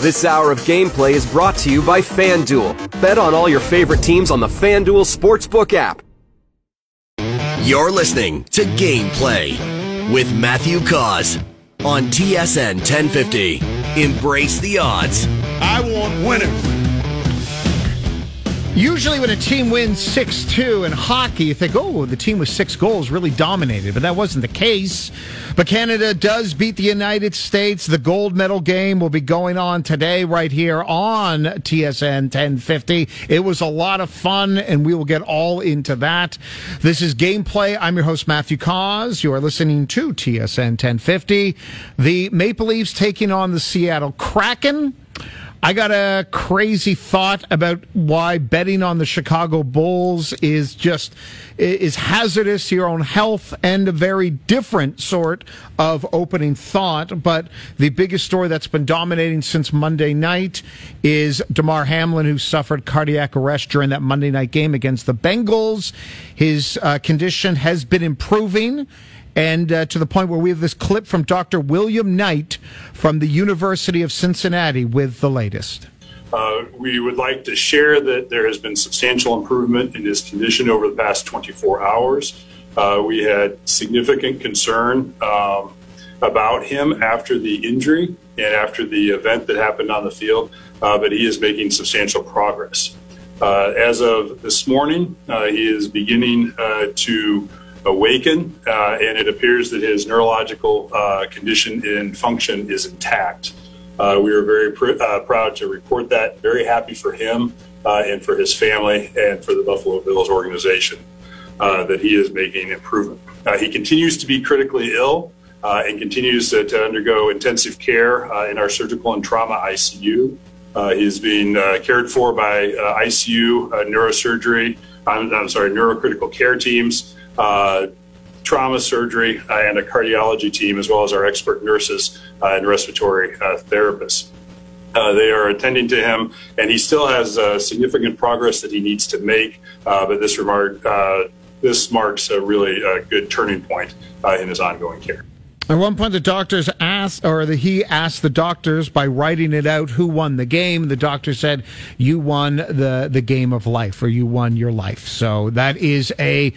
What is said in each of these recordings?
This hour of gameplay is brought to you by FanDuel. Bet on all your favorite teams on the FanDuel Sportsbook app. You're listening to Gameplay with Matthew Cauz on TSN 1050. Embrace the odds. I want winners. Usually, when a team wins 6 2 in hockey, you think, oh, the team with six goals really dominated. But that wasn't the case. But Canada does beat the United States. The gold medal game will be going on today, right here on TSN 1050. It was a lot of fun, and we will get all into that. This is Gameplay. I'm your host, Matthew Cauz. You are listening to TSN 1050. The Maple Leafs taking on the Seattle Kraken. I got a crazy thought about why betting on the Chicago Bulls is just is hazardous to your own health and a very different sort of opening thought. But the biggest story that's been dominating since Monday night is Damar Hamlin, who suffered cardiac arrest during that Monday night game against the Bengals. His uh, condition has been improving and uh, to the point where we have this clip from Dr. William Knight from the University of Cincinnati with the latest. Uh, we would like to share that there has been substantial improvement in his condition over the past 24 hours. Uh, we had significant concern um, about him after the injury and after the event that happened on the field, uh, but he is making substantial progress. Uh, as of this morning, uh, he is beginning to awaken, uh, and it appears that his neurological uh, condition and function is intact. Uh, we are very pr- uh, proud to report that. Very happy for him uh, and for his family and for the Buffalo Bills organization uh, that he is making improvement. he continues to be critically ill and continues to, to, undergo intensive care in our surgical and trauma ICU. he's being cared for by ICU neurosurgery. I'm, I'm sorry, neurocritical care teams Uh, trauma surgery uh, and a cardiology team, as well as our expert nurses uh, and respiratory uh, therapists. Uh, they are attending to him, and he still has significant progress that he needs to make. but this remark, this marks a really good turning point in his ongoing care. At one point, the doctors asked, or the, he asked the doctors by writing it out who won the game. The doctor said, "You won the the game of life, or you won your life." So that is a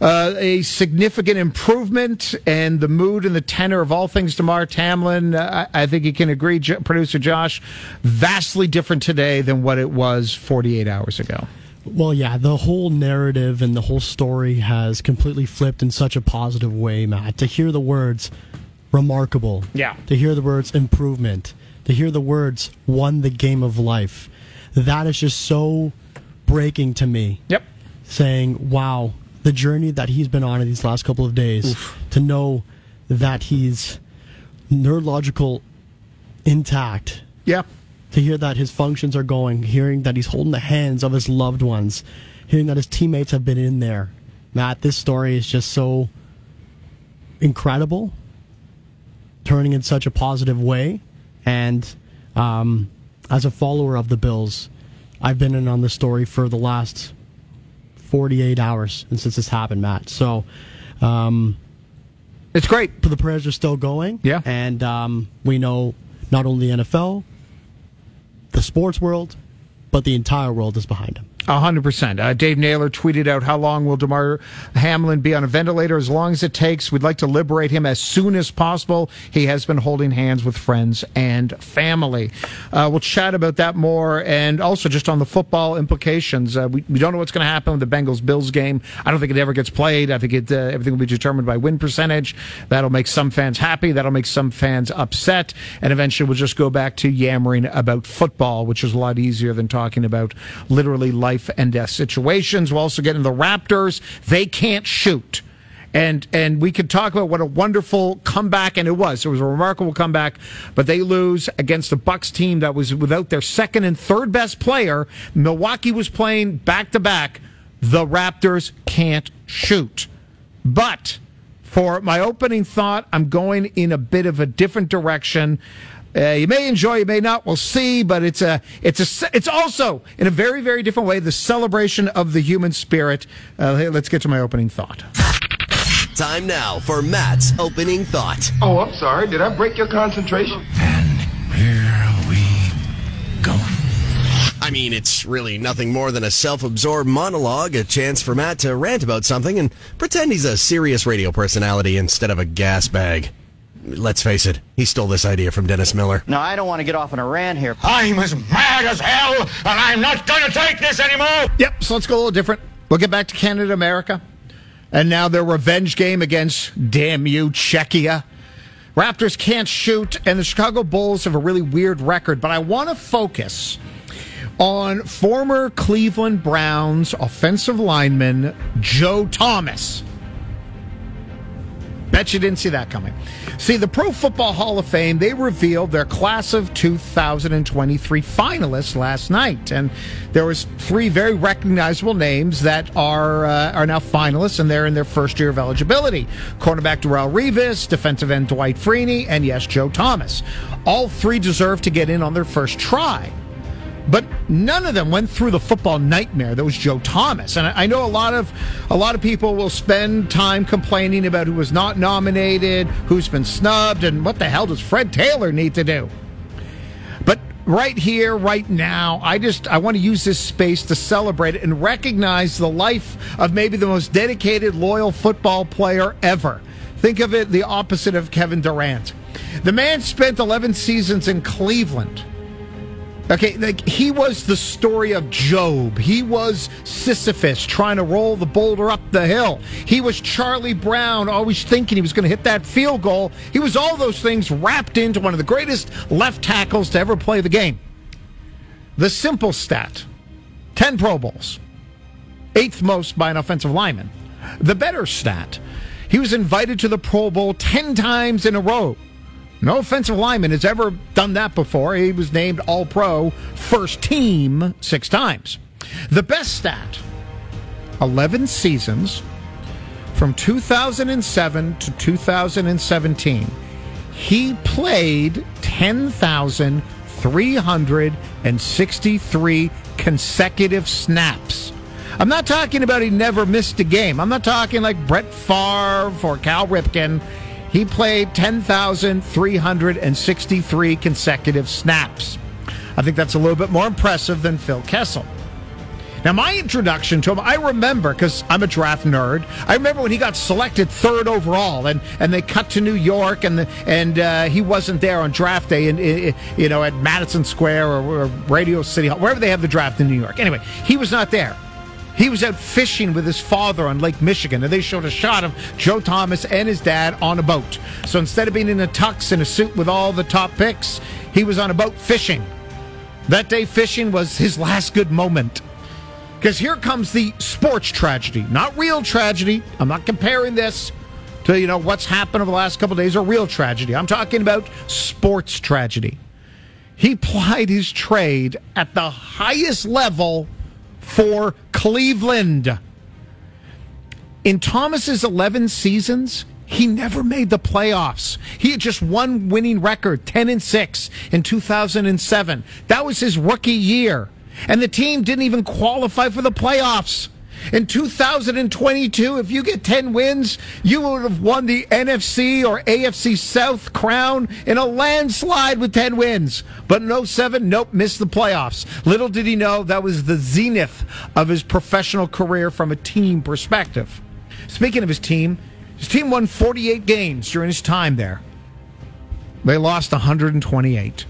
uh, a significant improvement and the mood and the tenor of all things Damar Hamlin. Uh, I think you can agree, J- producer Josh, vastly different today than what it was 48 hours ago. Well, yeah, the whole narrative and the whole story has completely flipped in such a positive way, Matt. To hear the words remarkable, yeah, to hear the words improvement, to hear the words won the game of life, that is just so breaking to me. Yep. Saying, wow, the journey that he's been on in these last couple of days Oof. to know that he's neurological intact. Yeah. To hear that his functions are going, hearing that he's holding the hands of his loved ones, hearing that his teammates have been in there. Matt, this story is just so incredible, turning in such a positive way. And um, as a follower of the Bills, I've been in on the story for the last 48 hours since this happened, Matt. So, um, it's great. But The prayers are still going. Yeah. And um, we know not only the NFL, the sports world, but the entire world is behind him hundred uh, percent. Dave Naylor tweeted out, "How long will Damar Hamlin be on a ventilator? As long as it takes. We'd like to liberate him as soon as possible. He has been holding hands with friends and family. Uh, we'll chat about that more, and also just on the football implications. Uh, we, we don't know what's going to happen with the Bengals Bills game. I don't think it ever gets played. I think it uh, everything will be determined by win percentage. That'll make some fans happy. That'll make some fans upset, and eventually we'll just go back to yammering about football, which is a lot easier than talking about literally life." Life and death situations. We'll also get into the Raptors. They can't shoot. And and we could talk about what a wonderful comeback, and it was. It was a remarkable comeback, but they lose against the Bucks team that was without their second and third best player. Milwaukee was playing back to back. The Raptors can't shoot. But for my opening thought, I'm going in a bit of a different direction. Uh, you may enjoy, you may not. We'll see. But it's a, it's a, it's also in a very, very different way the celebration of the human spirit. Uh, let's get to my opening thought. Time now for Matt's opening thought. Oh, I'm sorry. Did I break your concentration? And here we I mean, it's really nothing more than a self absorbed monologue, a chance for Matt to rant about something and pretend he's a serious radio personality instead of a gas bag. Let's face it, he stole this idea from Dennis Miller. Now, I don't want to get off on a rant here. I'm as mad as hell, and I'm not going to take this anymore. Yep, so let's go a little different. We'll get back to Canada, America. And now their revenge game against, damn you, Czechia. Raptors can't shoot, and the Chicago Bulls have a really weird record, but I want to focus on former Cleveland Browns offensive lineman Joe Thomas. Bet you didn't see that coming. See, the Pro Football Hall of Fame, they revealed their class of 2023 finalists last night. And there was three very recognizable names that are uh, are now finalists, and they're in their first year of eligibility. Cornerback Darrelle Revis, defensive end Dwight Freeney, and yes, Joe Thomas. All three deserve to get in on their first try. But none of them went through the football nightmare that was Joe Thomas. And I know a lot of a lot of people will spend time complaining about who was not nominated, who's been snubbed, and what the hell does Fred Taylor need to do? But right here, right now, I just I want to use this space to celebrate and recognize the life of maybe the most dedicated, loyal football player ever. Think of it the opposite of Kevin Durant. The man spent 11 seasons in Cleveland. Okay, like he was the story of Job. He was Sisyphus trying to roll the boulder up the hill. He was Charlie Brown, always thinking he was going to hit that field goal. He was all those things wrapped into one of the greatest left tackles to ever play the game. The simple stat 10 Pro Bowls, eighth most by an offensive lineman. The better stat he was invited to the Pro Bowl 10 times in a row. No offensive lineman has ever done that before. He was named All Pro first team six times. The best stat 11 seasons from 2007 to 2017. He played 10,363 consecutive snaps. I'm not talking about he never missed a game. I'm not talking like Brett Favre or Cal Ripken. He played 10,363 consecutive snaps. I think that's a little bit more impressive than Phil Kessel. Now, my introduction to him, I remember because I'm a draft nerd. I remember when he got selected third overall, and, and they cut to New York, and the, and uh, he wasn't there on draft day, and you know at Madison Square or, or Radio City Hall, wherever they have the draft in New York. Anyway, he was not there. He was out fishing with his father on Lake Michigan, and they showed a shot of Joe Thomas and his dad on a boat. So instead of being in a tux and a suit with all the top picks, he was on a boat fishing. That day, fishing was his last good moment. Because here comes the sports tragedy, not real tragedy. I'm not comparing this to you know what's happened over the last couple days or real tragedy. I'm talking about sports tragedy. He plied his trade at the highest level for Cleveland. In Thomas's 11 seasons, he never made the playoffs. He had just one winning record, 10 and 6 in 2007. That was his rookie year. And the team didn't even qualify for the playoffs. In 2022, if you get 10 wins, you would have won the NFC or AFC South crown in a landslide with 10 wins. But in 07, nope, missed the playoffs. Little did he know that was the zenith of his professional career from a team perspective. Speaking of his team, his team won 48 games during his time there. They lost 128.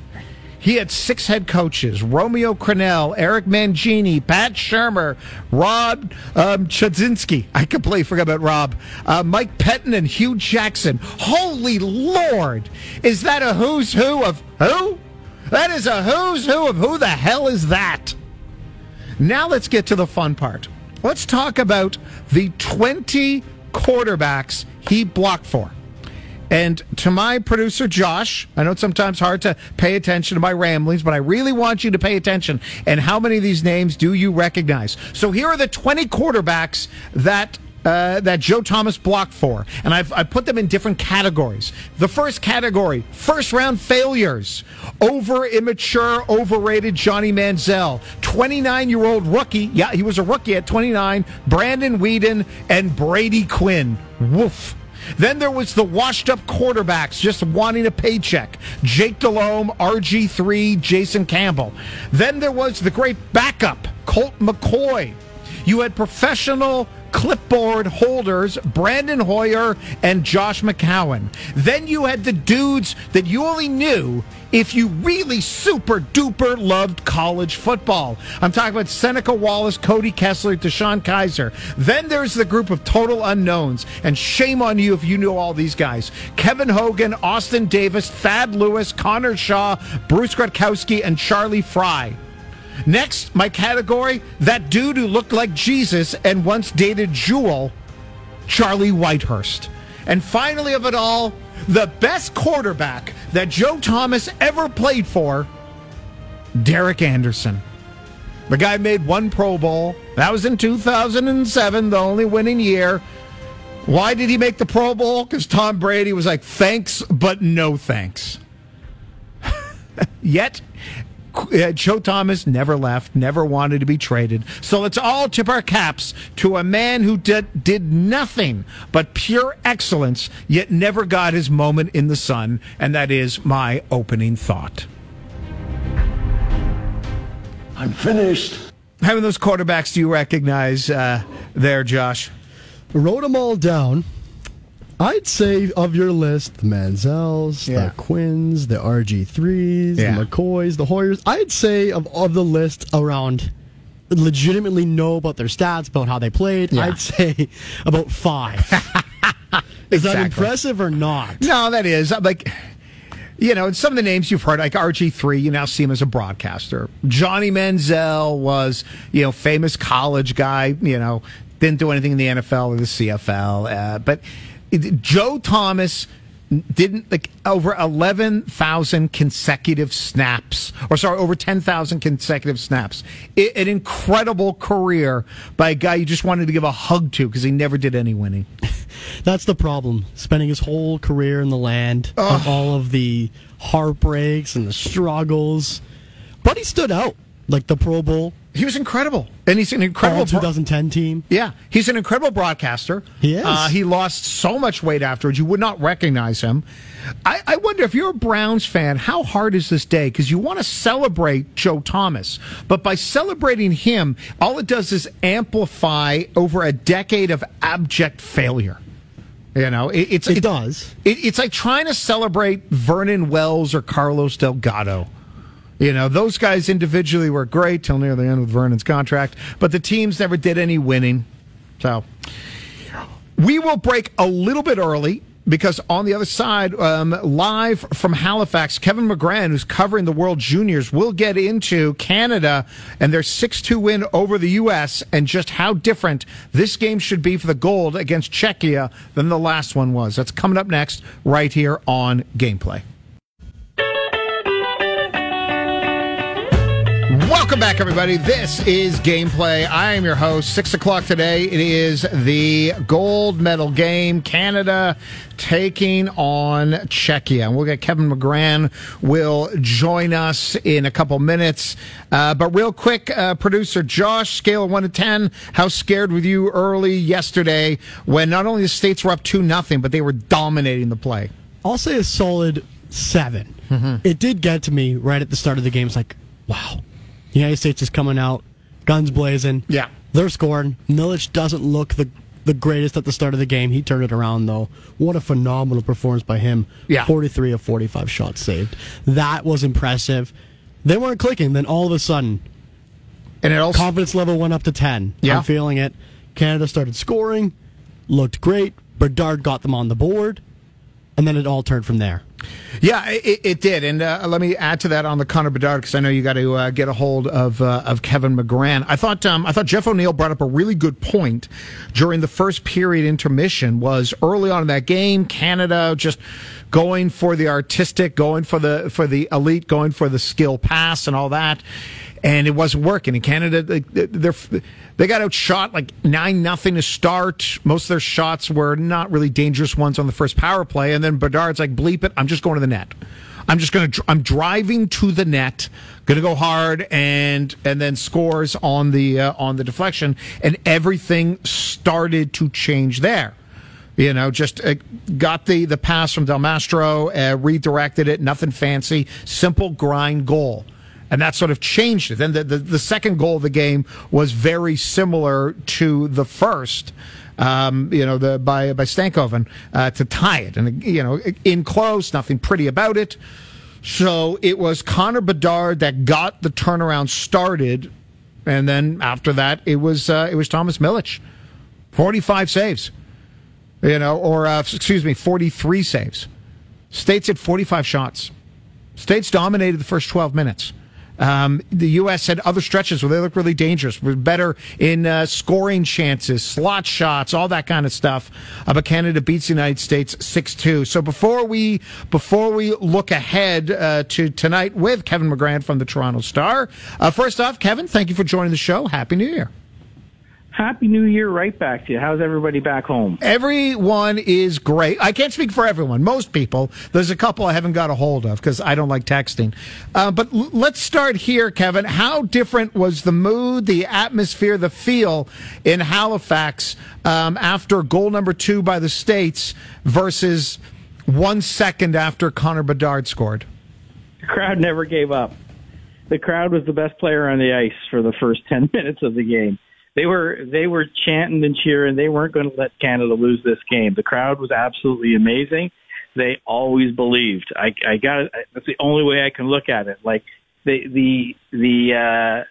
He had six head coaches Romeo Crennel, Eric Mangini, Pat Shurmur, Rob um, Chudzinski. I completely forgot about Rob. Uh, Mike Pettine and Hue Jackson. Holy Lord! Is that a who's who of who? That is a who's who of who the hell is that? Now let's get to the fun part. Let's talk about the 20 quarterbacks he blocked for. And to my producer, Josh, I know it's sometimes hard to pay attention to my ramblings, but I really want you to pay attention. And how many of these names do you recognize? So here are the 20 quarterbacks that uh, that Joe Thomas blocked for, and I've I put them in different categories. The first category: first round failures, over immature, overrated Johnny Manziel, 29 year old rookie. Yeah, he was a rookie at 29. Brandon Weeden and Brady Quinn. Woof. Then there was the washed up quarterbacks just wanting a paycheck Jake Delhomme, RG3, Jason Campbell. Then there was the great backup, Colt McCoy. You had professional clipboard holders, Brandon Hoyer and Josh McCown. Then you had the dudes that you only knew if you really super duper loved college football. I'm talking about Seneca Wallace, Cody Kessler, DeShone Kizer. Then there's the group of total unknowns, and shame on you if you knew all these guys. Kevin Hogan, Austin Davis, Thad Lewis, Connor Shaw, Bruce Gradkowski, and Charlie Frye. Next, my category that dude who looked like Jesus and once dated Jewel, Charlie Whitehurst. And finally, of it all, the best quarterback that Joe Thomas ever played for, Derek Anderson. The guy made one Pro Bowl. That was in 2007, the only winning year. Why did he make the Pro Bowl? Because Tom Brady was like, thanks, but no thanks. Yet, Joe Thomas never left, never wanted to be traded. So let's all tip our caps to a man who did, did nothing but pure excellence, yet never got his moment in the sun. And that is my opening thought. I'm finished. How many of those quarterbacks do you recognize uh, there, Josh? Wrote them all down. I'd say of your list, the Manziels, Yeah. the Quinns, the RG3s, Yeah. the McCoys, the Hoyers. I'd say of, of the list around legitimately know about their stats, about how they played, Yeah. I'd say about five. Is that impressive or not? No, that is uh, like, you know, some of the names you've heard, like RG3, you now see him as a broadcaster. Johnny Manziel was, you know, famous college guy, you know, didn't do anything in the NFL or the CFL. Uh, but Joe Thomas didn't like over 11,000 consecutive snaps, or sorry, over 10,000 consecutive snaps. I an incredible career by a guy you just wanted to give a hug to because he never did any winning. That's the problem. Spending his whole career in the land of all of the heartbreaks and the struggles. But he stood out. Like the Pro Bowl, He was incredible, and he's an incredible. all bro- 2010 team. yeah, he's an incredible broadcaster. He is. Uh, he lost so much weight afterwards; you would not recognize him. I, I wonder if you're a Browns fan, how hard is this day? Because you want to celebrate Joe Thomas, but by celebrating him, all it does is amplify over a decade of abject failure. You know, it, it's It does. It, it's like trying to celebrate Vernon Wells or Carlos Delgado. You know, those guys individually were great till near the end with Vernon's contract, but the teams never did any winning. So we will break a little bit early because on the other side, um, live from Halifax, Kevin McGran, who's covering the World Juniors, will get into Canada and their 6 2 win over the U.S. and just how different this game should be for the gold against Czechia than the last one was. That's coming up next, right here on Gameplay. Welcome back, everybody. This is Gameplay. I am your host. Six o'clock today. It is the gold medal game. Canada taking on Czechia. And we'll get Kevin McGran will join us in a couple minutes. Uh, but real quick, uh, producer Josh, scale of one to ten. How scared were you early yesterday when not only the states were up two nothing, but they were dominating the play? I'll say a solid 7 It did get to me right at the start of the game. It's like, wow, the United States is coming out, guns blazing. Yeah. they're scoring. Milic doesn't look the the greatest at the start of the game. He turned it around though. What a phenomenal performance by him. Yeah. 43 of 45 shots saved. That was impressive. They weren't clicking. Then all of a sudden, And it also confidence level went up to 10. Yeah. I'm feeling it. Canada started scoring, looked great. Bedard got them on the board, and then it all turned from there. Yeah, it, it did, and uh, let me add to that on the Connor Bedard because I know you got to uh, get a hold of uh, of Kevin McGran. I thought um, I thought Jeff O'Neill brought up a really good point during the first period intermission. Was early on in that game, Canada just going for the artistic, going for the for the elite, going for the skill pass and all that, and it wasn't working. In Canada, they, they're got outshot like nine nothing to start. Most of their shots were not really dangerous ones on the first power play, and then Bedard's like, "Bleep it! I'm just going to the net. I'm just going to. I'm driving to the net, going to go hard, and and then scores on the uh, on the deflection, and everything started to change there." You know, just uh, got the, the pass from Del Mastro, uh, redirected it, nothing fancy, simple grind goal. And that sort of changed it. Then the, the, the second goal of the game was very similar to the first. Um, you know, the by by Stankoven uh, to tie it, and you know, in close, nothing pretty about it. So it was Connor Bedard that got the turnaround started, and then after that, it was uh, it was Thomas Milic, forty five saves you know, or uh, excuse me, 43 saves. States had 45 shots. States dominated the first 12 minutes. Um, the U.S. had other stretches where they looked really dangerous. Were better in uh, scoring chances, slot shots, all that kind of stuff. Uh, but Canada beats the United States six two. So before we before we look ahead uh, to tonight with Kevin McGran from the Toronto Star, uh, first off, Kevin, thank you for joining the show. Happy New Year. Happy New Year right back to you. How's everybody back home? Everyone is great. I can't speak for everyone. Most people. There's a couple I haven't got a hold of because I don't like texting. Uh, but l- let's start here, Kevin. How different was the mood, the atmosphere, the feel in Halifax um, after goal number two by the States versus one second after Connor Bedard scored? The crowd never gave up. The crowd was the best player on the ice for the first 10 minutes of the game they were they were chanting and cheering. They weren't going to let Canada lose this game. The crowd was absolutely amazing. They always believed. I, I got. That's the only way I can look at it. Like the the the.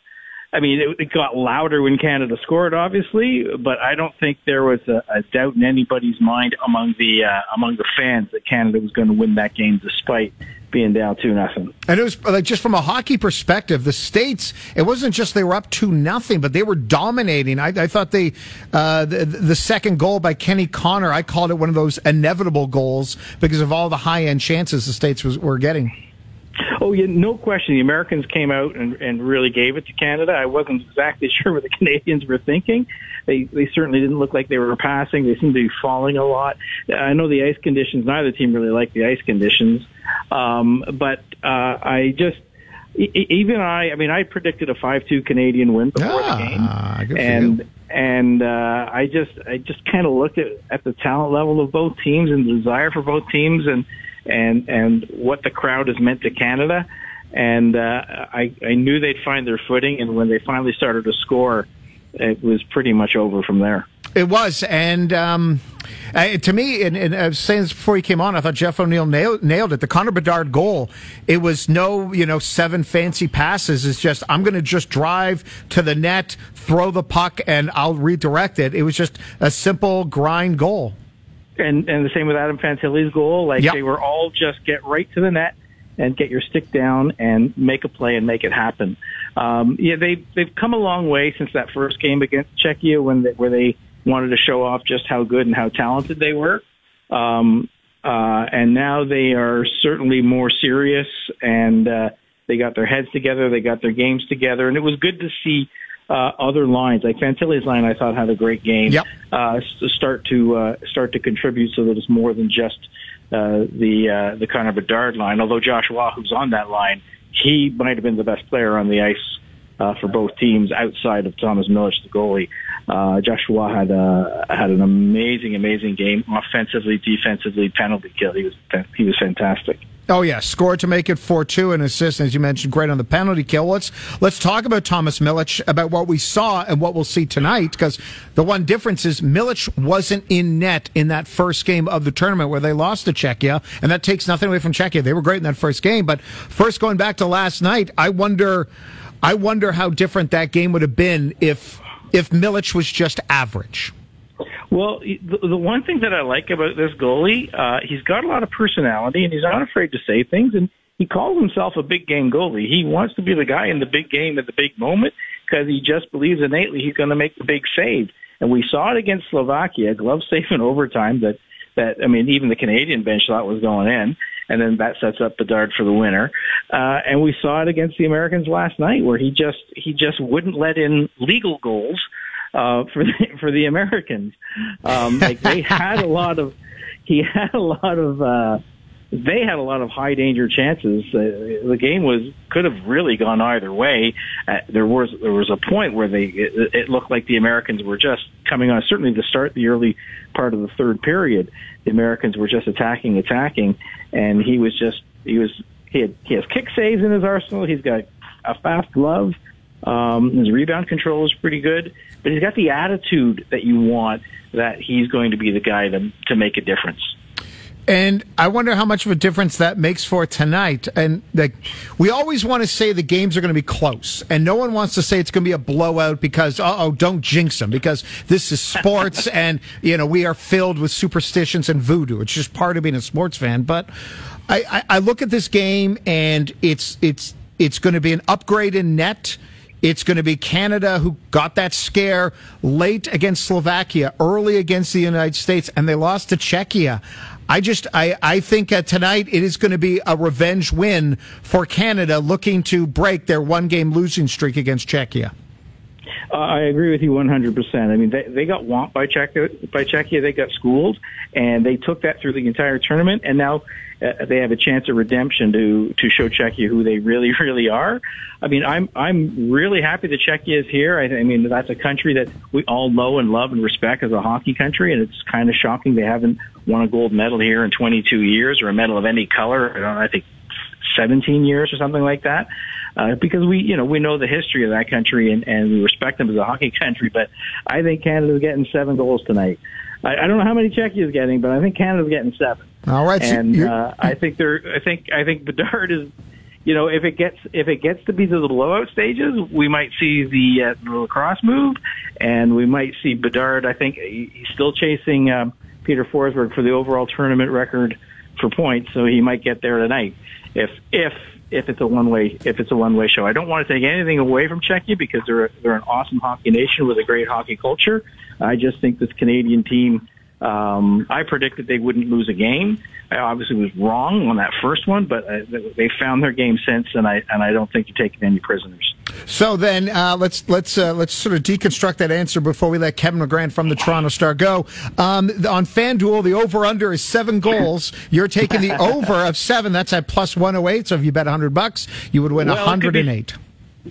I mean, it, it got louder when Canada scored, obviously, but I don't think there was a, a doubt in anybody's mind among the uh, among the fans that Canada was going to win that game, despite being down two nothing. And it was like just from a hockey perspective, the states. It wasn't just they were up two nothing, but they were dominating. I, I thought they uh, the, the second goal by Kenny Connor. I called it one of those inevitable goals because of all the high end chances the states was, were getting. Oh, yeah, no question. The Americans came out and, and really gave it to Canada. I wasn't exactly sure what the Canadians were thinking. They they certainly didn't look like they were passing. They seemed to be falling a lot. I know the ice conditions. Neither team really liked the ice conditions, um, but uh, I just even I. I mean, I predicted a five-two Canadian win before ah, the game, and and uh, I just I just kind of looked at at the talent level of both teams and the desire for both teams and and and what the crowd has meant to Canada. And uh, I I knew they'd find their footing, and when they finally started to score, it was pretty much over from there. It was, and um, uh, to me, and, and, I was saying this before he came on, I thought Jeff O'Neill nailed, nailed it. The Connor Bedard goal, it was no, you know, seven fancy passes. It's just I'm going to just drive to the net, throw the puck, and I'll redirect it. It was just a simple grind goal and and the same with Adam Fantilli's goal. Like yep. they were all just get right to the net and get your stick down and make a play and make it happen. Um, yeah, they they've come a long way since that first game against Czechia when they, where they wanted to show off just how good and how talented they were. Um, uh, and now they are certainly more serious and uh, they got their heads together, they got their games together, and it was good to see uh, other lines. Like Fantilli's line, I thought had a great game. Yep. Uh, start to uh, start to contribute so that it's more than just uh, the uh, the Connor Bedard line. Although Joshua, who's on that line, he might have been the best player on the ice uh, for both teams outside of Thomas Milic, the goalie. Uh, Joshua had uh, had an amazing, amazing game offensively, defensively, penalty kill. He was he was fantastic. Oh yeah, scored to make it four two and assist, as you mentioned, great on the penalty kill. Let's let's talk about Thomas Milic about what we saw and what we'll see tonight. Because the one difference is Milic wasn't in net in that first game of the tournament where they lost to Czechia, and that takes nothing away from Czechia. They were great in that first game, but first going back to last night, I wonder, I wonder how different that game would have been if if Milic was just average. Well, the, the one thing that I like about this goalie, uh, he's got a lot of personality and he's not afraid to say things. And he calls himself a big game goalie. He wants to be the guy in the big game at the big moment because he just believes innately he's going to make the big save. And we saw it against Slovakia, glove safe in overtime. That that I mean, even the Canadian bench thought was going in, and then that sets up Bedard for the winner. Uh, and we saw it against the Americans last night, where he just he just wouldn't let in legal goals uh, for the, for the Americans. Um, like they had a lot of he had a lot of uh, they had a lot of high danger chances. Uh, the game was could have really gone either way. Uh, there was there was a point where they it, it looked like the Americans were just coming on. Certainly, the start the early part of the third period, the Americans were just attacking, attacking, and he was just he was he had he has kick saves in his arsenal. He's got a fast glove. Um, his rebound control is pretty good, but he's got the attitude that you want that he's going to be the guy to to make a difference. And I wonder how much of a difference that makes for tonight. And like, we always want to say the games are going to be close, and no one wants to say it's going to be a blowout because uh oh, don't jinx them because this is sports, and you know we are filled with superstitions and voodoo. It's just part of being a sports fan. But I, I, I look at this game, and it's it's it's going to be an upgrade in net. It's going to be Canada who got that scare late against Slovakia, early against the United States, and they lost to Czechia. I just I I think uh, tonight it is going to be a revenge win for Canada, looking to break their one game losing streak against Czechia. I agree with you 100%. I mean, they, they got whomped by Czechia, by Czechia. They got schooled, and they took that through the entire tournament. And now uh, they have a chance of redemption to to show Czechia who they really, really are. I mean, I'm I'm really happy that Czechia is here. I, I mean, that's a country that we all know and love and respect as a hockey country, and it's kind of shocking they haven't won a gold medal here in 22 years or a medal of any color. I, I think 17 years or something like that. Uh, because we, you know, we know the history of that country and, and we respect them as a hockey country. But I think Canada's getting seven goals tonight. I, I don't know how many Czechia is getting, but I think Canada's getting seven. All right, and so uh, I think they're. I think I think Bedard is. You know, if it gets if it gets to be to the blowout stages, we might see the, uh, the lacrosse move, and we might see Bedard. I think he's still chasing um, Peter Forsberg for the overall tournament record for points, so he might get there tonight. If if if it's a one way if it's a one way show, I don't want to take anything away from Czechia because they're they're an awesome hockey nation with a great hockey culture. I just think this Canadian team. Um, I predicted they wouldn't lose a game. I obviously was wrong on that first one, but uh, they found their game sense, and I and I don't think you're taking any prisoners. So then uh, let's let's uh, let's sort of deconstruct that answer before we let Kevin McGran from the Toronto Star go. Um, on FanDuel, the over under is seven goals. You're taking the over of seven. That's at plus one hundred eight. So if you bet hundred bucks, you would win Well, it could hundred and be- eight.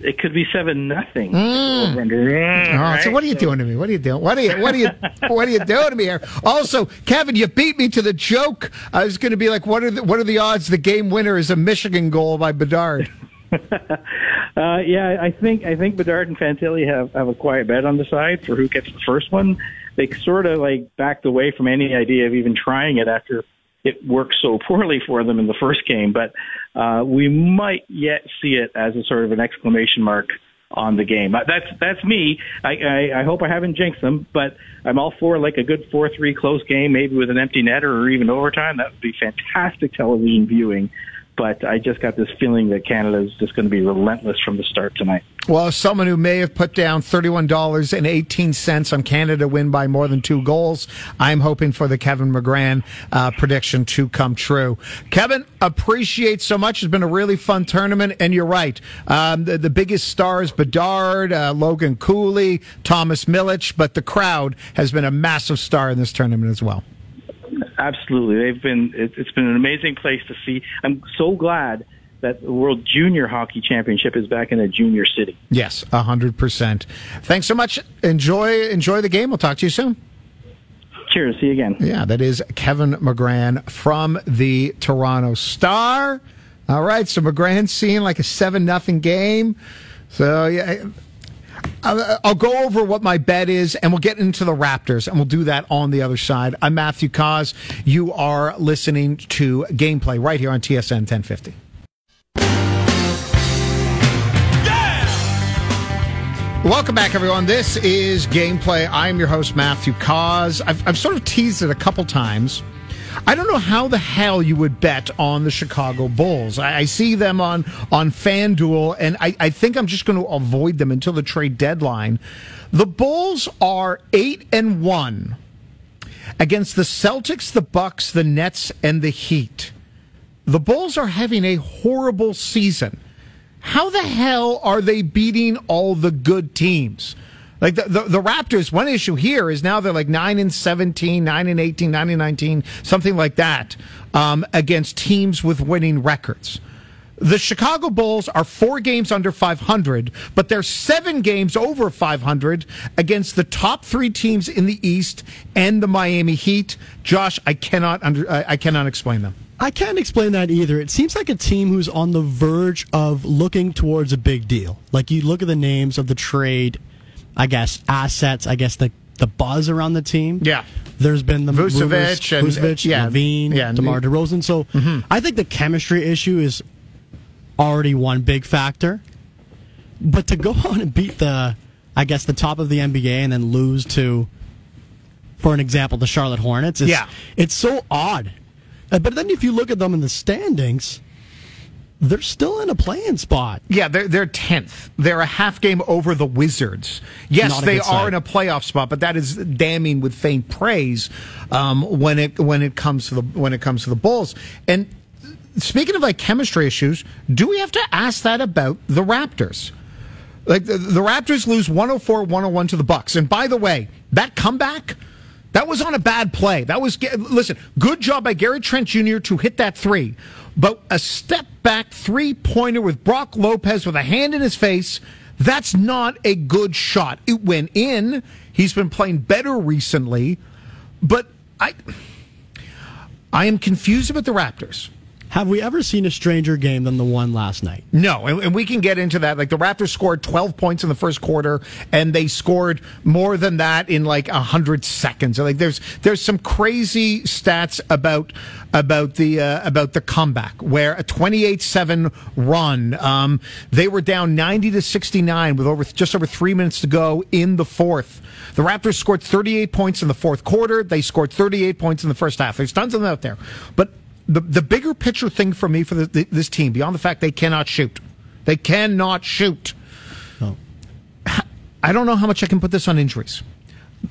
It could be seven nothing. Oh, so what are you doing to me? What are you doing? What are you what are you what are you doing to me here? Also, Kevin, you beat me to the joke. I was going to be like, what are the, what are the odds the game winner is a Michigan goal by Bedard? Uh, yeah, I think I think Bedard and Fantilli have have a quiet bet on the side for who gets the first one. They sort of like backed away from any idea of even trying it after it worked so poorly for them in the first game. But uh, we might yet see it as a sort of an exclamation mark on the game. Uh, That's that's me. I, I, I hope I haven't jinxed them, but I'm all for like a good four three close game, maybe with an empty netter or even overtime. That would be fantastic television viewing. But I just got this feeling that Canada is just going to be relentless from the start tonight. Well, someone who may have put down $31.18 on Canada win by more than two goals, I'm hoping for the Kevin McGran uh, prediction to come true. Kevin, appreciate so much. It's been a really fun tournament, and you're right. Um, the, the biggest stars, Bedard, uh, Logan Cooley, Thomas Milic, but the crowd has been a massive star in this tournament as well. Absolutely, they've been. It, it's been an amazing place to see. I'm so glad that the World Junior Hockey Championship is back in a junior city. Yes, 100%. Thanks so much. Enjoy enjoy the game. We'll talk to you soon. Cheers. See you again. Yeah, that is Kevin McGran from the Toronto Star. All right, so McGran's seeing like a seven nothing game. So yeah, I'll go over what my bet is, and we'll get into the Raptors, and we'll do that on the other side. I'm Matthew Cauz. You are listening to Gameplay right here on TSN 1050. Welcome back, everyone. This is Gameplay. I'm your host, Matthew Cauz. I've, I've sort of teased it a couple times. I don't know how the hell you would bet on the Chicago Bulls. I, I see them on, on FanDuel, and I, I think I'm just going to avoid them until the trade deadline. The Bulls are 8 and 1 against the Celtics, the Bucks, the Nets, and the Heat. The Bulls are having a horrible season. How the hell are they beating all the good teams? Like the, the, the Raptors, one issue here is now they're like 9 and 17, 9 and 18, 9 and 19, something like that, um, against teams with winning records. The Chicago Bulls are four games under 500, but they're seven games over 500 against the top three teams in the East and the Miami Heat. Josh, I cannot under, I, I cannot explain them. I can't explain that either. It seems like a team who's on the verge of looking towards a big deal. Like you look at the names of the trade, I guess assets, I guess the the buzz around the team. Yeah. There's been the Vucevic rumors, and- Vucevic, yeah, LaVine, yeah, DeMar DeRozan. So I think the chemistry issue is already one big factor. But to go on and beat the, I guess, the top of the NBA and then lose to, for an example, the Charlotte Hornets, is, Yeah. it's so odd. Uh, But then if you look at them in the standings, they're still in a playing spot. Yeah, they're they're tenth. They're a half game over the Wizards. Yes, they are in a playoff spot, but that is damning with faint praise um, when it when it comes to the when it comes to the Bulls. And speaking of like chemistry issues, do we have to ask that about the Raptors? Like the, the Raptors lose 104-101 to the Bucks. And by the way, that comeback that was on a bad play. That was listen, good job by Gary Trent Jr. to hit that 3. But a step back three-pointer with Brook Lopez with a hand in his face, that's not a good shot. It went in. He's been playing better recently, but I I am confused about the Raptors. Have we ever seen a stranger game than the one last night? No, and, and we can get into that. Like the Raptors scored 12 points in the first quarter, and they scored more than that in like hundred seconds. Like there's there's some crazy stats about about the uh, about the comeback where a 28-7 run. Um, they were down 90 to 69 with over just over three minutes to go in the fourth. The Raptors scored 38 points in the fourth quarter. They scored 38 points in the first half. There's tons of them out there, but the the bigger picture thing for me for the, the, this team, beyond the fact they cannot shoot, they cannot shoot. I don't know how much I can put this on injuries.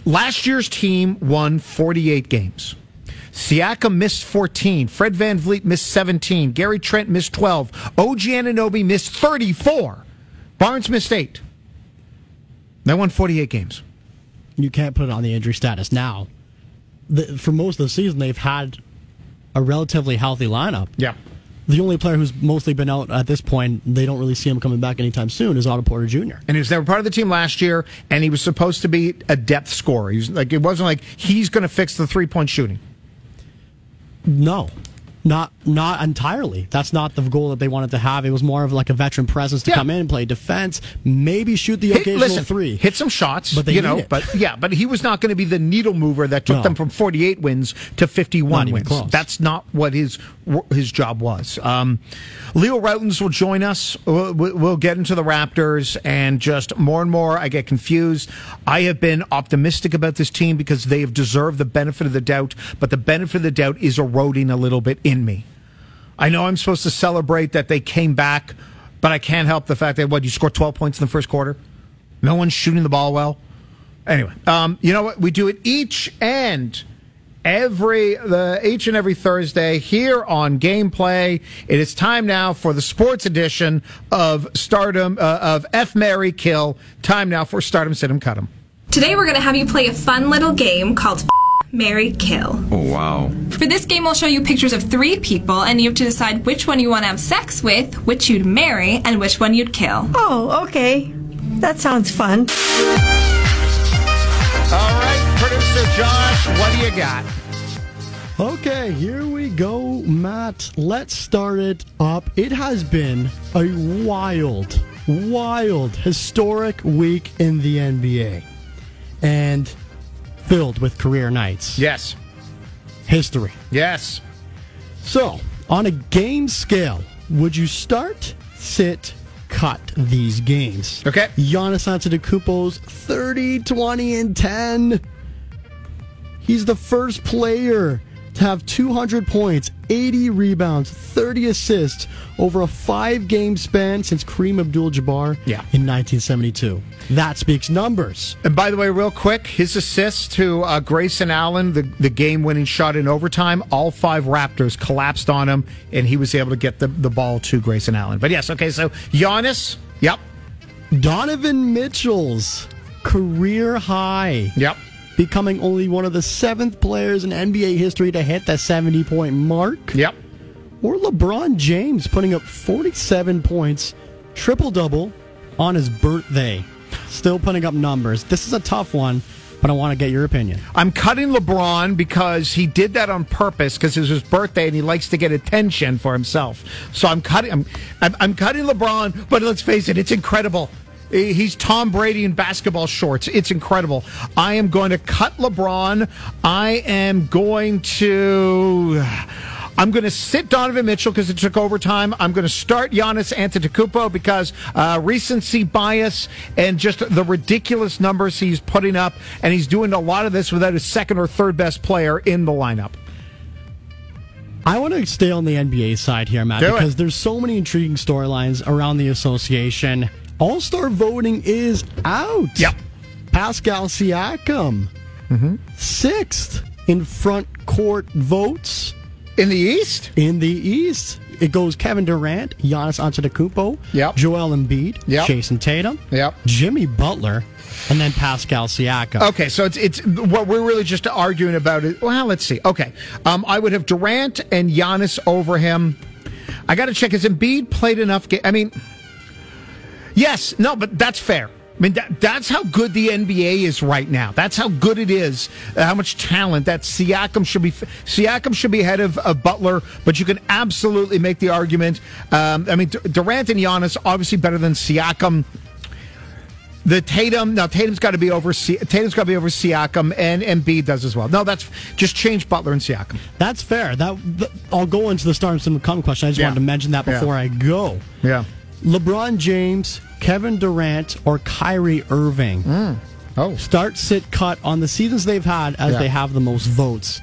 Last year's team won 48 games. Siakam missed 14. Fred VanVleet missed 17. Gary Trent missed 12. OG Anunoby missed 34. Barnes missed 8. They won 48 games. You can't put it on the injury status now. The, for most of the season, they've had a relatively healthy lineup. Yeah. The only player who's mostly been out at this point, they don't really see him coming back anytime soon, is Otto Porter Jr. And he was never part of the team last year, and he was supposed to be a depth scorer. He was like it wasn't like he's going to fix the three point shooting. No, not not entirely. That's not the goal that they wanted to have. It was more of like a veteran presence to Yeah. come in and play defense, maybe shoot the Hit- occasional listen, three. hit some shots, But they you know. it. But yeah, but he was not going to be the needle mover that took No. them from 48 wins to 51 wins. close. That's not what his his job was. Um, Leo Rautins will join us. We'll, we'll get into the Raptors, and just more and more, I get confused. I have been optimistic about this team because they have deserved the benefit of the doubt, but the benefit of the doubt is eroding a little bit in me. I know I'm supposed to celebrate that they came back, but I can't help the fact that what you scored 12 points in the first quarter. No one's shooting the ball well. Anyway, um, you know what? We do it each and every the each and every Thursday here on Gameplay. It is time now for the sports edition of Stardom uh, of F Mary Kill. Time now for Start 'em Sit 'em Cut 'em. Today we're going to have you play a fun little game called Mary Kill. Oh, wow. For this game, we'll show you pictures of three people, and you have to decide which one you want to have sex with, which you'd marry, and which one you'd kill. Oh, okay. That sounds fun. All right, producer Josh, what do you got? Okay, here we go, Matt. Let's start it up. It has been a wild, wild, historic week in the NBA and filled with career nights. Yes. History. Yes. So, on a game scale, would you start, sit, cut these games? Okay. Giannis Antetokounmpo's 30, 20, and 10. He's the first player to have 200 points, 80 rebounds, 30 assists over a five game span since Kareem Abdul Jabbar Yeah. in 1972. That speaks numbers. And by the way, real quick, his assist to uh, Grayson Allen, the, the game winning shot in overtime, all five Raptors collapsed on him, and he was able to get the, the ball to Grayson Allen. But yes, okay, so Giannis, yep. Donovan Mitchell's career high. Yep. Becoming only one of the seventh players in NBA history to hit the 70 point mark. Yep. Or LeBron James putting up 47 points, triple double on his birthday. Still putting up numbers. This is a tough one, but I want to get your opinion. I'm cutting LeBron because he did that on purpose because it was his birthday and he likes to get attention for himself. So I'm cutting. I'm, I'm, I'm cutting LeBron, but let's face it, it's incredible. He's Tom Brady in basketball shorts. It's incredible. I am going to cut LeBron. I am going to. I'm going to sit Donovan Mitchell because it took overtime. I'm going to start Giannis Antetokounmpo because uh, recency bias and just the ridiculous numbers he's putting up, and he's doing a lot of this without his second or third best player in the lineup. I want to stay on the NBA side here, Matt, Do because it. there's so many intriguing storylines around the association. All Star voting is out. Yep. Pascal Siakam, sixth in front court votes In the East? in the East. It goes Kevin Durant, Giannis Antetokounmpo, Yep. Joel Embiid, Yep. Jayson Tatum, Yep. Jimmy Butler, and then Pascal Siakam. Okay, so it's it's what we're really just arguing about it. Well, let's see. Okay, um, I would have Durant and Giannis over him. I got to check. Has Embiid played enough? Ga- I mean, yes, no, but that's fair. I mean, that, that's how good the NBA is right now. That's how good it is. uh, how much talent that Siakam should be. Siakam should be ahead of, of Butler, but you can absolutely make the argument. Um, I mean, D- Durant and Giannis obviously better than Siakam. The Tatum now Tatum's got to be over Tatum's got to be over Siakam and Embiid does as well. No, that's just change Butler and Siakam. That's fair. That, th- I'll go into the start and come question. I just Yeah. wanted to mention that Yeah. before I go. Yeah. LeBron James, Kevin Durant, or Kyrie Irving. Mm. Oh, Start, sit, cut on the seasons they've had as Yeah. they have the most votes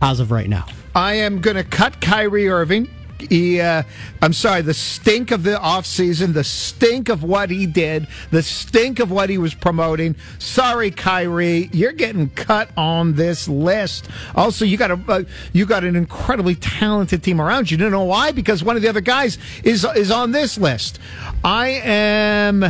as of right now. I am going to cut Kyrie Irving. He, uh, I'm sorry, the stink of the offseason, the stink of what he did, the stink of what he was promoting. Sorry, Kyrie, you're getting cut on this list. Also, you got a uh, you got an incredibly talented team around you. You don't know why? Because one of the other guys is is on this list. I am.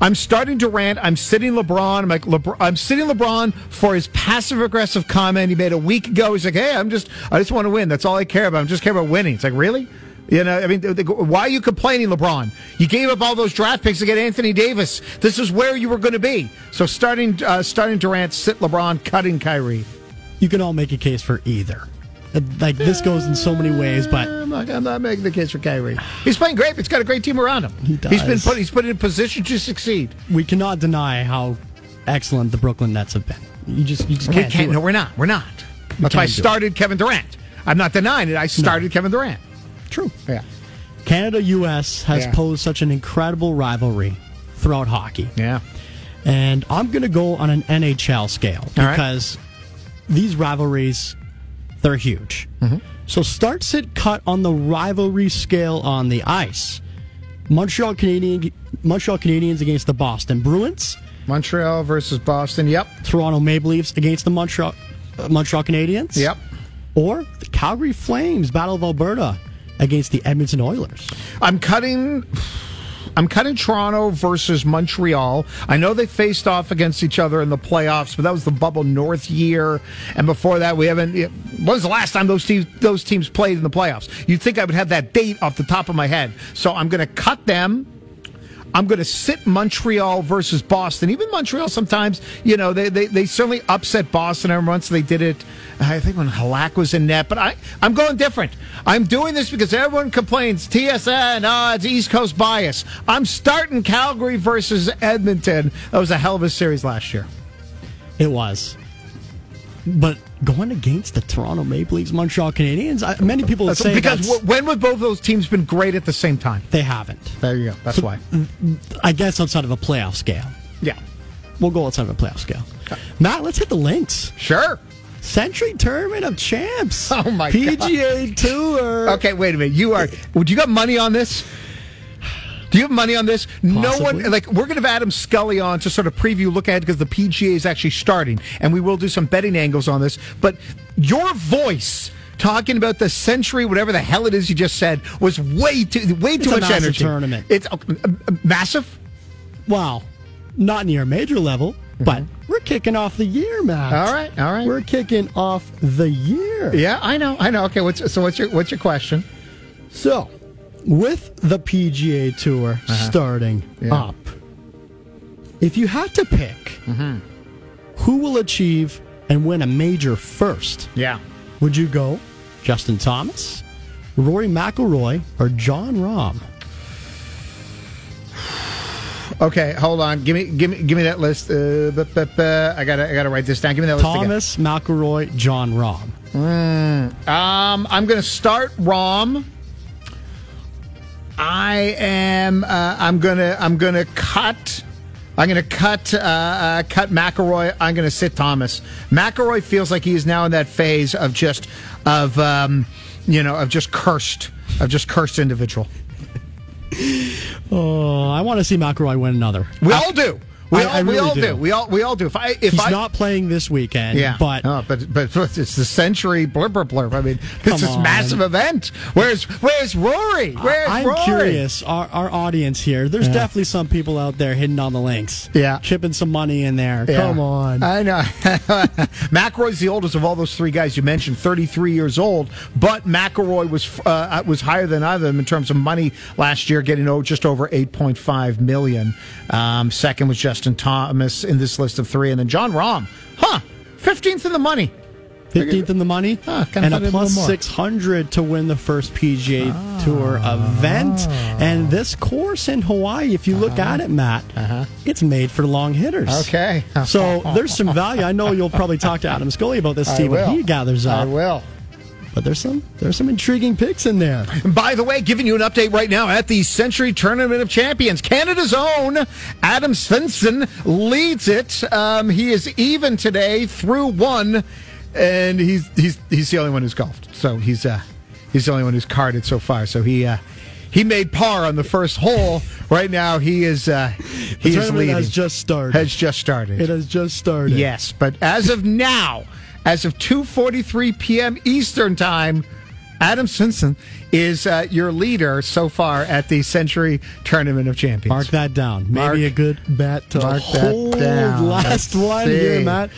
I'm starting Durant. I'm sitting LeBron. I'm like LeBron, I'm sitting LeBron for his passive aggressive comment he made a week ago. He's like, "Hey, I'm just I just want to win. That's all I care about. I'm just care about winning." It's like, really? You know, I mean, why are you complaining, LeBron? You gave up all those draft picks to get Anthony Davis. This is where you were going to be. So starting uh, starting Durant, sit LeBron, cutting Kyrie. You can all make a case for either. Like this goes in so many ways, but I'm not, I'm not making the case for Kyrie. He's playing great. He's got a great team around him. He does. He's been put. He's put in a position to succeed. we cannot deny how excellent the Brooklyn Nets have been. You just you just can't. can't. do No, we're not. We're not. That's why I can't started Kevin Durant. I'm not denying it. I started Kevin Durant. True. Yeah. Canada US has Yeah. posed such an incredible rivalry throughout hockey. Yeah. And I'm going to go on an NHL scale right. because these rivalries, they're huge. Mm-hmm. So start, sit, cut on the rivalry scale on the ice. Montreal Canadian, Montreal Canadiens against the Boston Bruins. Montreal versus Boston. Yep. Toronto Maple Leafs against the Montreal, uh, Montreal Canadiens. Yep. Or the Calgary Flames, Battle of Alberta against the Edmonton Oilers. I'm cutting. I'm cutting Toronto versus Montreal. I know they faced off against each other in the playoffs, but that was the bubble North year, and before that, we haven't. When was the last time those teams those teams played in the playoffs? You'd think I would have that date off the top of my head. So I'm going to cut them. I'm going to sit Montreal versus Boston. Even Montreal sometimes, you know, they, they, they certainly upset Boston every once. They did it, I think, when Halak was in net. But I, I'm going different. I'm doing this because everyone complains TSN, oh, it's East Coast bias. I'm starting Calgary versus Edmonton. That was a hell of a series last year. It was. But going against the Toronto Maple Leafs, Montreal Canadiens, I, many people That's- say because that's, when would both those teams been great at the same time? they haven't. There you go. That's why. I guess outside of a playoff scale. Yeah. We'll go outside of a playoff scale. Matt, let's hit the links. Sure. Sentry Tournament of Champs. Oh, my God. PGA Tour. Okay, wait a minute. You are. Would you got money on this? Do you have money on this? No one. Like we're going to have Adam Scully on to sort of preview, look at it because the PGA is actually starting, and we will do some betting angles on this. But your voice. Talking about the Sentry, whatever the hell it is you just said, was way too way too a much massive energy. tournament. It's uh, uh, massive. Wow, not near a major level, but we're kicking off the year, Matt. Mm-hmm. All right, all right. We're kicking off the year. Yeah, I know, I know. Okay, what's so? What's your what's your question? So, with the PGA Tour starting Uh-huh. Yeah. up, if you had to pick Mm-hmm. who will achieve and win a major first, Yeah. would you go Justin Thomas, Rory McIlroy, or Jon Rahm? Okay, hold on. Give me give me give me that list. Uh, I gotta I gotta write this down. Give me that list again. Thomas, McIlroy, Jon Rahm. Um, I'm going to start Rahm. I am. Uh, I'm gonna. I'm gonna cut. I'm gonna cut. Uh, uh, cut McIlroy. I'm gonna sit Thomas. McIlroy feels like he is now in that phase of just of um, you know of just cursed of just cursed individual. Oh, I want to see McIlroy win another. We all do. We I- all, I we really all do. do. We all we all do. If I if He's I not playing this weekend, Yeah, but oh, but but it's the Sentry blurb blurb blurb. I mean, this on. massive event. Where's Where's Rory? Where's I'm Rory? curious. Our, our audience here, there's definitely some people out there hidden on the links. Yeah. Chipping some money in there. Yeah. Come on. I know. McIlroy's the oldest of all those three guys you mentioned, 33 years old. But McIlroy was uh, was higher than either of them in terms of money last year, getting oh, just over 8.5 million. Um, second was Justin Thomas in this list of three, and then Jon Rahm. Huh. 15th in the money. 15th in the money. Huh, and a it'd be a plus little more. 600 to win the first PGA Tour event. And this course in Hawaii, if you look at it, Matt, it's made for long hitters. Uh-huh. Okay. So there's some value. I know you'll probably talk to Adam Scully about this, Steve, when he gathers up. I will. But there's some there's some intriguing picks in there. And By the way, giving you an update right now at the Sentry Tournament of Champions. Canada's own Adam Svensson leads it. Um, he is even today through one, and he's he's he's the only one who's golfed. So he's uh he's the only one who's carded so far. So he uh he made par on the first hole. Right now he is uh The he is leading. has just started. Has just started. it has just started. Yes, but as of now, as of 2:43 p.m. Eastern Time, Adam Svensson is uh, your leader so far at the Sentry Tournament of Champions. Mark that down. Maybe Mark- a good bet to mark that hold down. last Let's one see. here, Matt.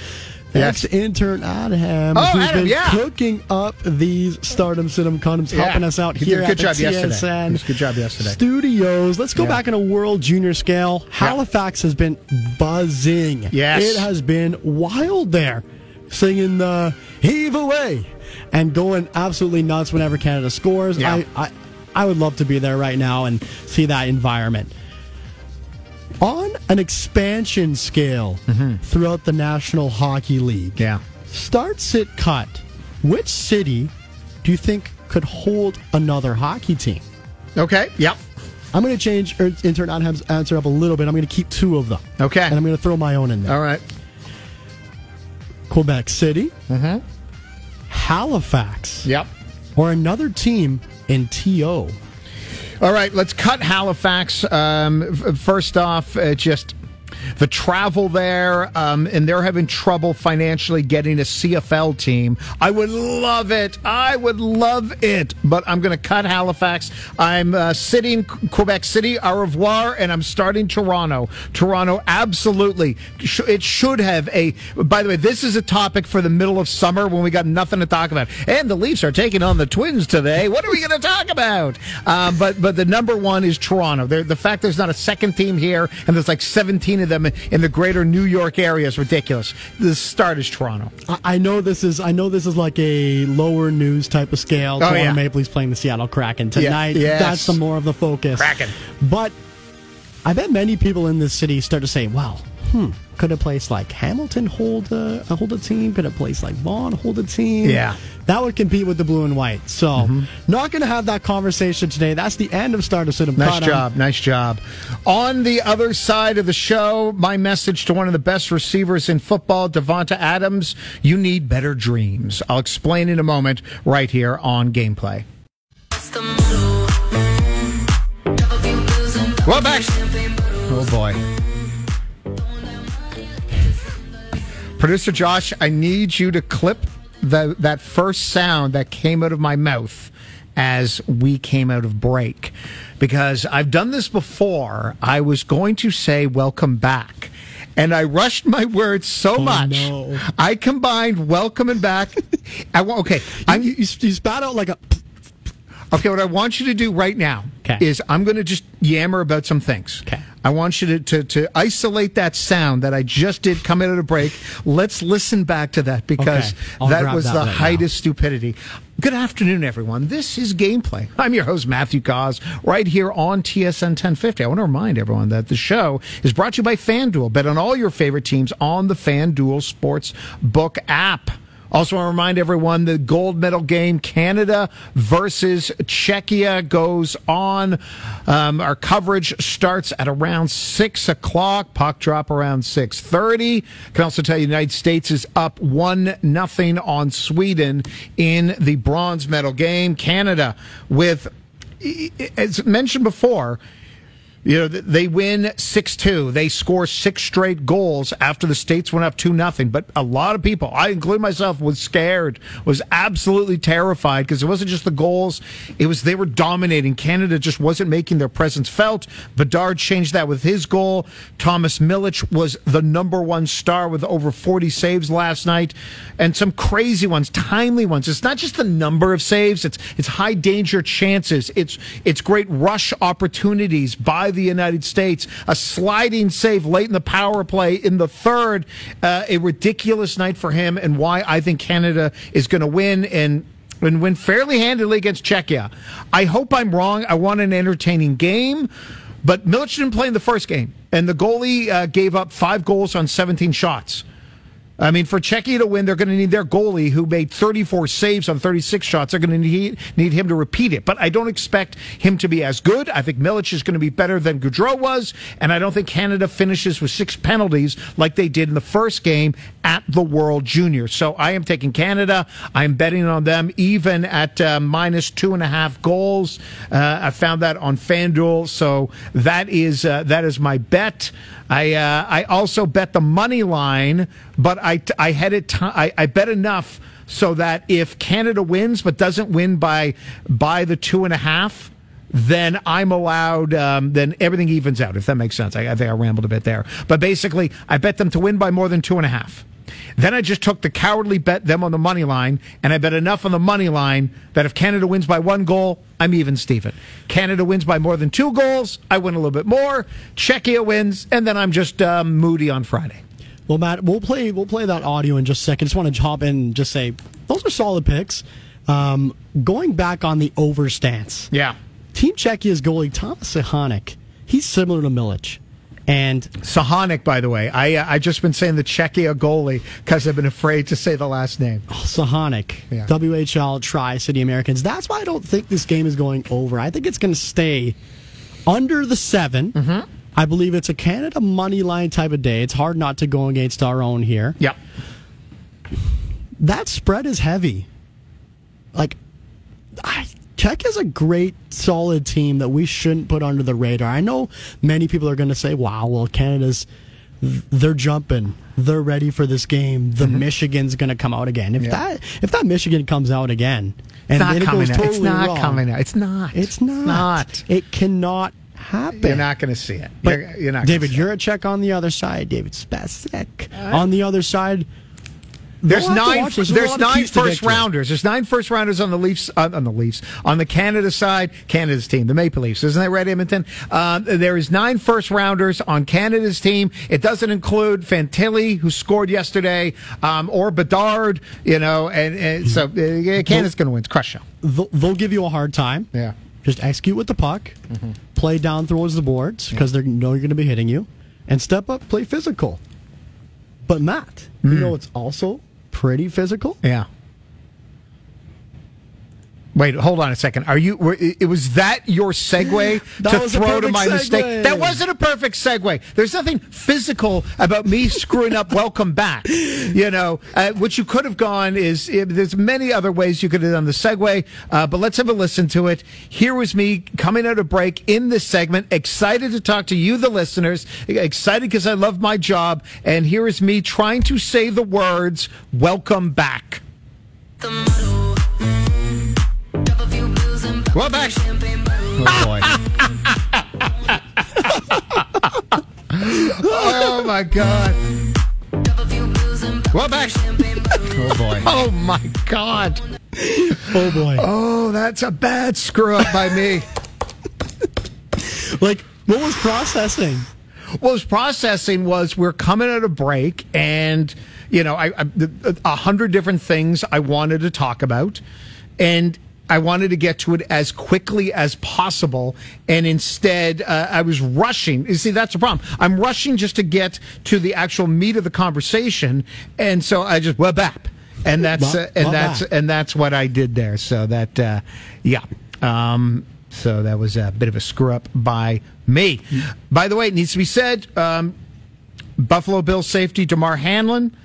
Thanks Yes. intern Adam, Oh, who's Adam, been yeah. cooking up these Stardom Cinema condoms, Yeah. helping us out He did here a at good the job yesterday. A good job yesterday. Studios. Let's go Yeah. back on a world junior scale. Halifax has been buzzing. Yes. It has been wild there, singing the heave away and going absolutely nuts whenever Canada scores. Yeah. I, I, I would love to be there right now and see that environment. On an expansion scale throughout the National Hockey League, Mm-hmm. Yeah. start, sit, cut. Which city do you think could hold another hockey team? Okay. Yep. I'm going to change er, intern Adam's answer up a little bit. I'm going to keep two of them. Okay. And I'm going to throw my own in there. All right. Quebec City, Mm-hmm. Halifax, Yep. or another team in TO. All right, let's cut Halifax. Um, f- first off, uh, just the travel there, um, and they're having trouble financially getting a CFL team. I would love it. I would love it, but I'm going to cut Halifax. I'm uh, sitting Quebec City, au revoir, and I'm starting Toronto. Toronto, absolutely. It should have a. By the way, this is a topic for the middle of summer when we got nothing to talk about. And the Leafs are taking on the Twins today. What are we going to talk about? Um, but but the number one is Toronto. There, the fact there's not a second team here, and there's like 17 of them in the greater New York area is ridiculous. The start is Toronto. I, know this is I know this is like a lower news type of scale. Toronto Oh, yeah. Maple Leafs playing the Seattle Kraken tonight. yes. That's the more of the focus. Kraken. But I bet many people in this city start to say, "Well, hmm, could a place like Hamilton hold a hold a team? Could a place like Vaughan hold a team? Yeah. that would compete with the blue and white. So, Mm-hmm. not going to have that conversation today. That's the end of Star Stardust Cinema. Nice job. Nice job. On the other side of the show, my message to one of the best receivers in football, Davante Adams, you need better dreams. I'll explain in a moment right here on Gameplay. Well, back. Oh, boy. Producer Josh, I need you to clip the, that first sound that came out of my mouth as we came out of break. because I've done this before. I was going to say welcome back. And I rushed my words so oh, much. no. I combined welcome and back. I, wa- okay, I'm, You, you, you spat out like a. Okay, what I want you to do right now 'Kay. is I'm going to just yammer about some things. 'Kay. I want you to, to, to isolate that sound that I just did come out of the break. Let's listen back to that because Okay, that was that the right height now. of stupidity. Good afternoon, everyone. This is Gameplay. I'm your host, Matthew Cauz, right here on TSN 1050. I want to remind everyone that the show is brought to you by FanDuel. Bet on all your favorite teams on the FanDuel Sports Book app. Also, want to remind everyone the gold medal game, Canada versus Czechia, goes on. Um, our coverage starts at around six o'clock. Puck drop around six thirty. Can also tell you, the United States is up one nothing on Sweden in the bronze medal game. Canada with, as mentioned before. You know, they win 6 2. They score six straight goals after the States went up 2 nothing. But a lot of people, I include myself, was scared, was absolutely terrified because it wasn't just the goals. It was they were dominating. Canada just wasn't making their presence felt. Bedard changed that with his goal. Thomas Milic was the number one star with over 40 saves last night. And some crazy ones, timely ones. It's not just the number of saves, it's, it's high danger chances. It's, it's great rush opportunities by the United States. A sliding save late in the power play in the third. Uh, a ridiculous night for him, and why I think Canada is going to win and and win fairly handily against Czechia. I hope I'm wrong. I want an entertaining game. But Milic didn't play in the first game, and the goalie uh, gave up five goals on 17 shots. I mean, for Czechia to win, they're going to need their goalie, who made 34 saves on 36 shots. They're going to need, need him to repeat it. But I don't expect him to be as good. I think Milic is going to be better than Gaudreau was. And I don't think Canada finishes with six penalties like they did in the first game at the World Junior. So I am taking Canada. I'm betting on them even at uh, minus two and a half goals. Uh, I found that on FanDuel. So that is, uh, that is my bet. I uh, I also bet the money line, but I I had it. T- I, I bet enough so that if Canada wins but doesn't win by by the two and a half, then I'm allowed. Um, then everything evens out. If that makes sense. I, I think I rambled a bit there, but basically, I bet them to win by more than two and a half. Then I just took the cowardly bet them on the money line, and I bet enough on the money line that if Canada wins by one goal, I'm even Steven. Canada wins by more than two goals, I win a little bit more. Czechia wins, and then I'm just um, moody on Friday. Well, Matt, we'll play we'll play that audio in just a second. Just want to hop in and just say those are solid picks. Um, going back on the over stance, Yeah. Team Czechia's goalie Thomas Suchanek, he's similar to Milic, and Suchanek, by the way. I uh, I just been saying the Czechia goalie because I've been afraid to say the last name. Suchanek, Yeah. WHL Tri City Americans. That's why I don't think this game is going over. I think it's going to stay under the 7 Mm-hmm. I believe it's a Canada money line type of day. It's hard not to go against our own here. Yep. That spread is heavy. Like, I, Czech is a great, solid team that we shouldn't put under the radar. I know many people are going to say, wow, well, Canada's, they're jumping. They're ready for this game. The Michigan's going to come out again. If Mm-hmm. Yeah. that if that Michigan comes out again, and It's not coming goes out. totally it's not wrong, coming out. It's not. It's not. not. It cannot happen. You're not going to see it. But you're, you're not. David, you're a check on the other side. David Spacek on the other side. There's We'll nine. watch. There's a lot of nine keys to first victory. rounders. There's nine first rounders on the Leafs. Uh, on the Leafs. On the Canada side, Canada's team, the Maple Leafs. Isn't that right, Edmonton? Um, there is nine first rounders on Canada's team. It doesn't include Fantilli, who scored yesterday, um, or Bedard. You know, and, and so uh, Canada's going to win. It's crush show. They'll, they'll give you a hard time. Yeah. Just execute with the puck, Mm-hmm. play down towards the boards because they know you're going to be hitting you, and step up, play physical. But Matt, you Mm. know it's also pretty physical. Yeah. Wait, hold on a second. Are you? Were, it was that your segue That to was a throw to perfect my mistake? segue. That wasn't a perfect segue. There's nothing physical about me screwing up. Welcome back. You know, uh, what you could have gone is eh, there's many other ways you could have done the segue. Uh, but let's have a listen to it. Here was me coming out of break in this segment, excited to talk to you, the listeners, excited because I love my job, and here is me trying to say the words "Welcome back." We're back. Oh, boy. oh, my God. We're back. Oh, boy. Oh, my God. Oh, boy. Oh, that's a bad screw up by me. like, what was processing? What was processing was we're coming at a break, and you know, I, I a hundred different things I wanted to talk about, and I wanted to get to it as quickly as possible, and instead uh, I was rushing. You see, that's the problem. I'm rushing just to get to the actual meat of the conversation, and so I just web app, and that's uh, and that's and that's what I did there. So that, uh, yeah. Um, so that was a bit of a screw up by me. By the way, it needs to be said. Um, Buffalo Bills safety Damar Hamlin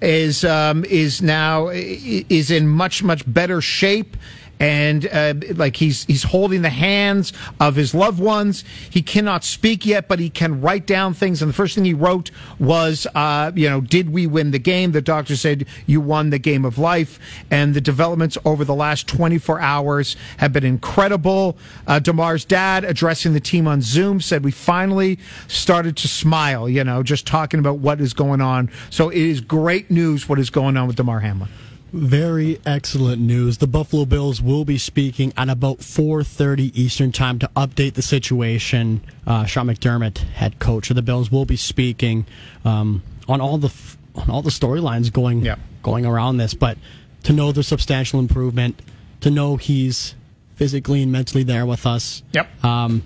is um, is now is in much much better shape and uh, like he's he's holding the hands of his loved ones. He cannot speak yet, but he can write down things. And the first thing he wrote was, uh, you know, did we win the game? The doctor said you won the game of life. And the developments over the last 24 hours have been incredible. Uh, Damar's dad, addressing the team on Zoom, said we finally started to smile. You know, just talking about what is going on. So it is great news what is going on with Damar Hamlin. Very excellent news. The Buffalo Bills will be speaking at about 4:30 Eastern Time to update the situation. Uh, Sean McDermott, head coach of the Bills, will be speaking um, on all the on all the storylines going yeah. going around this. But to know the substantial improvement, to know he's physically and mentally there with us. Yep. Um,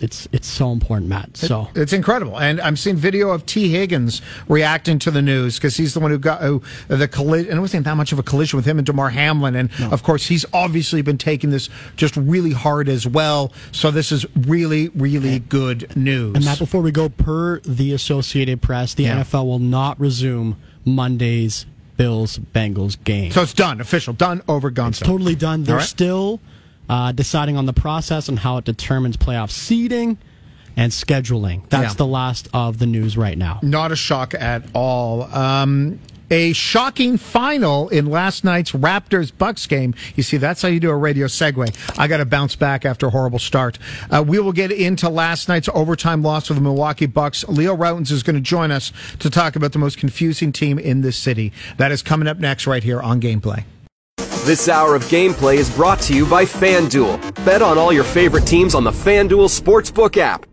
it's it's so important, Matt. So it, it's incredible, and I'm seeing video of Tee Higgins reacting to the news because he's the one who got who, the collision. And it wasn't that much of a collision with him and Damar Hamlin, and no. of course he's obviously been taking this just really hard as well. So this is really really good news. And Matt, before we go, per the Associated Press, the yeah. NFL will not resume Monday's Bills Bengals game. So it's done, official, done, over, gone. It's totally done. They're right. still uh, deciding on the process and how it determines playoff seeding and scheduling. That's Yeah. the last of the news right now. Not a shock at all. Um, a shocking final in last night's Raptors Bucks game. You see, that's how you do a radio segue. I got to bounce back after a horrible start. Uh, we will get into last night's overtime loss for the Milwaukee Bucks. Leo Rautins is going to join us to talk about the most confusing team in this city. That is coming up next right here on Gameplay. This hour of gameplay is brought to you by FanDuel. Bet on all your favorite teams on the FanDuel Sportsbook app.